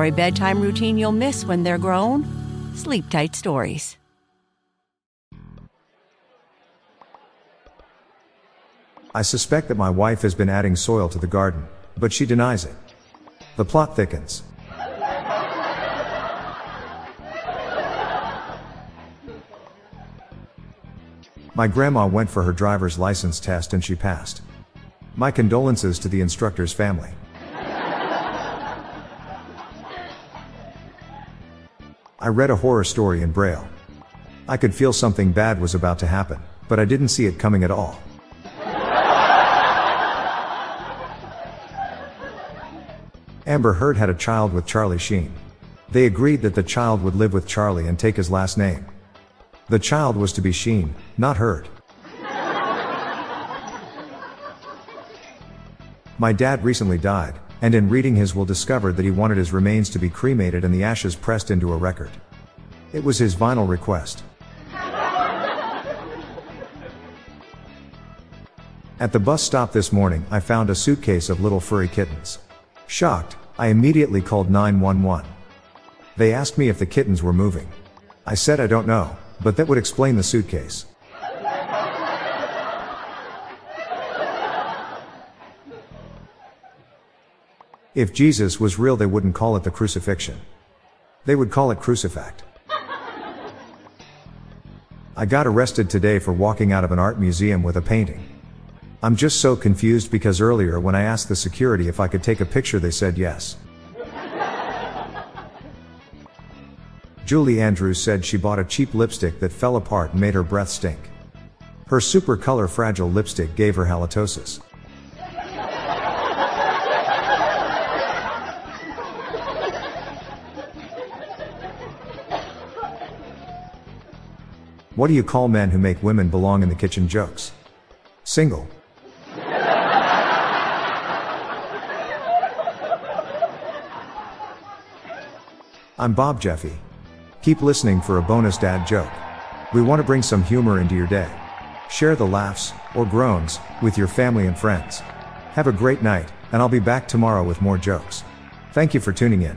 For a bedtime routine you'll miss when they're grown, Sleep Tight Stories. I suspect that my wife has been adding soil to the garden, but she denies it. The plot thickens. My grandma went for her driver's license test and she passed. My condolences to the instructor's family. I read a horror story in Braille. I could feel something bad was about to happen, but I didn't see it coming at all. Amber Heard had a child with Charlie Sheen. They agreed that the child would live with Charlie and take his last name. The child was to be Sheen, not Heard. My dad recently died, and in reading his will discovered that he wanted his remains to be cremated and the ashes pressed into a record. It was his final request. At the bus stop this morning, I found a suitcase of little furry kittens. Shocked, I immediately called 911. They asked me if the kittens were moving. I said I don't know, but that would explain the suitcase. If Jesus was real, they wouldn't call it the crucifixion. They would call it crucifact. I got arrested today for walking out of an art museum with a painting. I'm just so confused because earlier when I asked the security if I could take a picture, they said yes. Julie Andrews said she bought a cheap lipstick that fell apart and made her breath stink. Her super color fragile lipstick gave her halitosis. What do you call men who make women belong in the kitchen jokes? Single. I'm Bob Jeffy. Keep listening for a bonus dad joke. We want to bring some humor into your day. Share the laughs, or groans, with your family and friends. Have a great night, and I'll be back tomorrow with more jokes. Thank you for tuning in.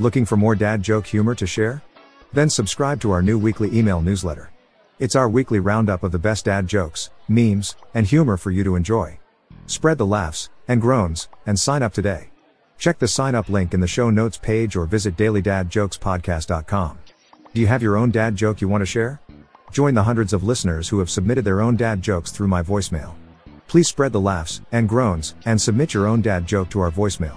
Looking for more dad joke humor to share? Then subscribe to our new weekly email newsletter. It's our weekly roundup of the best dad jokes, memes, and humor for you to enjoy. Spread the laughs and groans and sign up today. Check the sign up link in the show notes page or visit dailydadjokespodcast.com. Do you have your own dad joke you want to share? Join the hundreds of listeners who have submitted their own dad jokes through my voicemail. Please spread the laughs and groans and submit your own dad joke to our voicemail,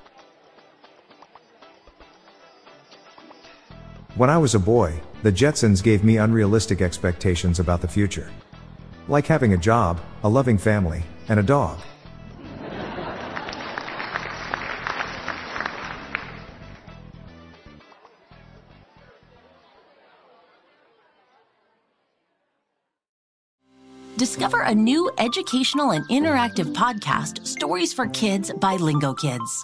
When I was a boy, the Jetsons gave me unrealistic expectations about the future. Like having a job, a loving family, and a dog. Discover a new educational and interactive podcast, Stories for Kids by Lingokids.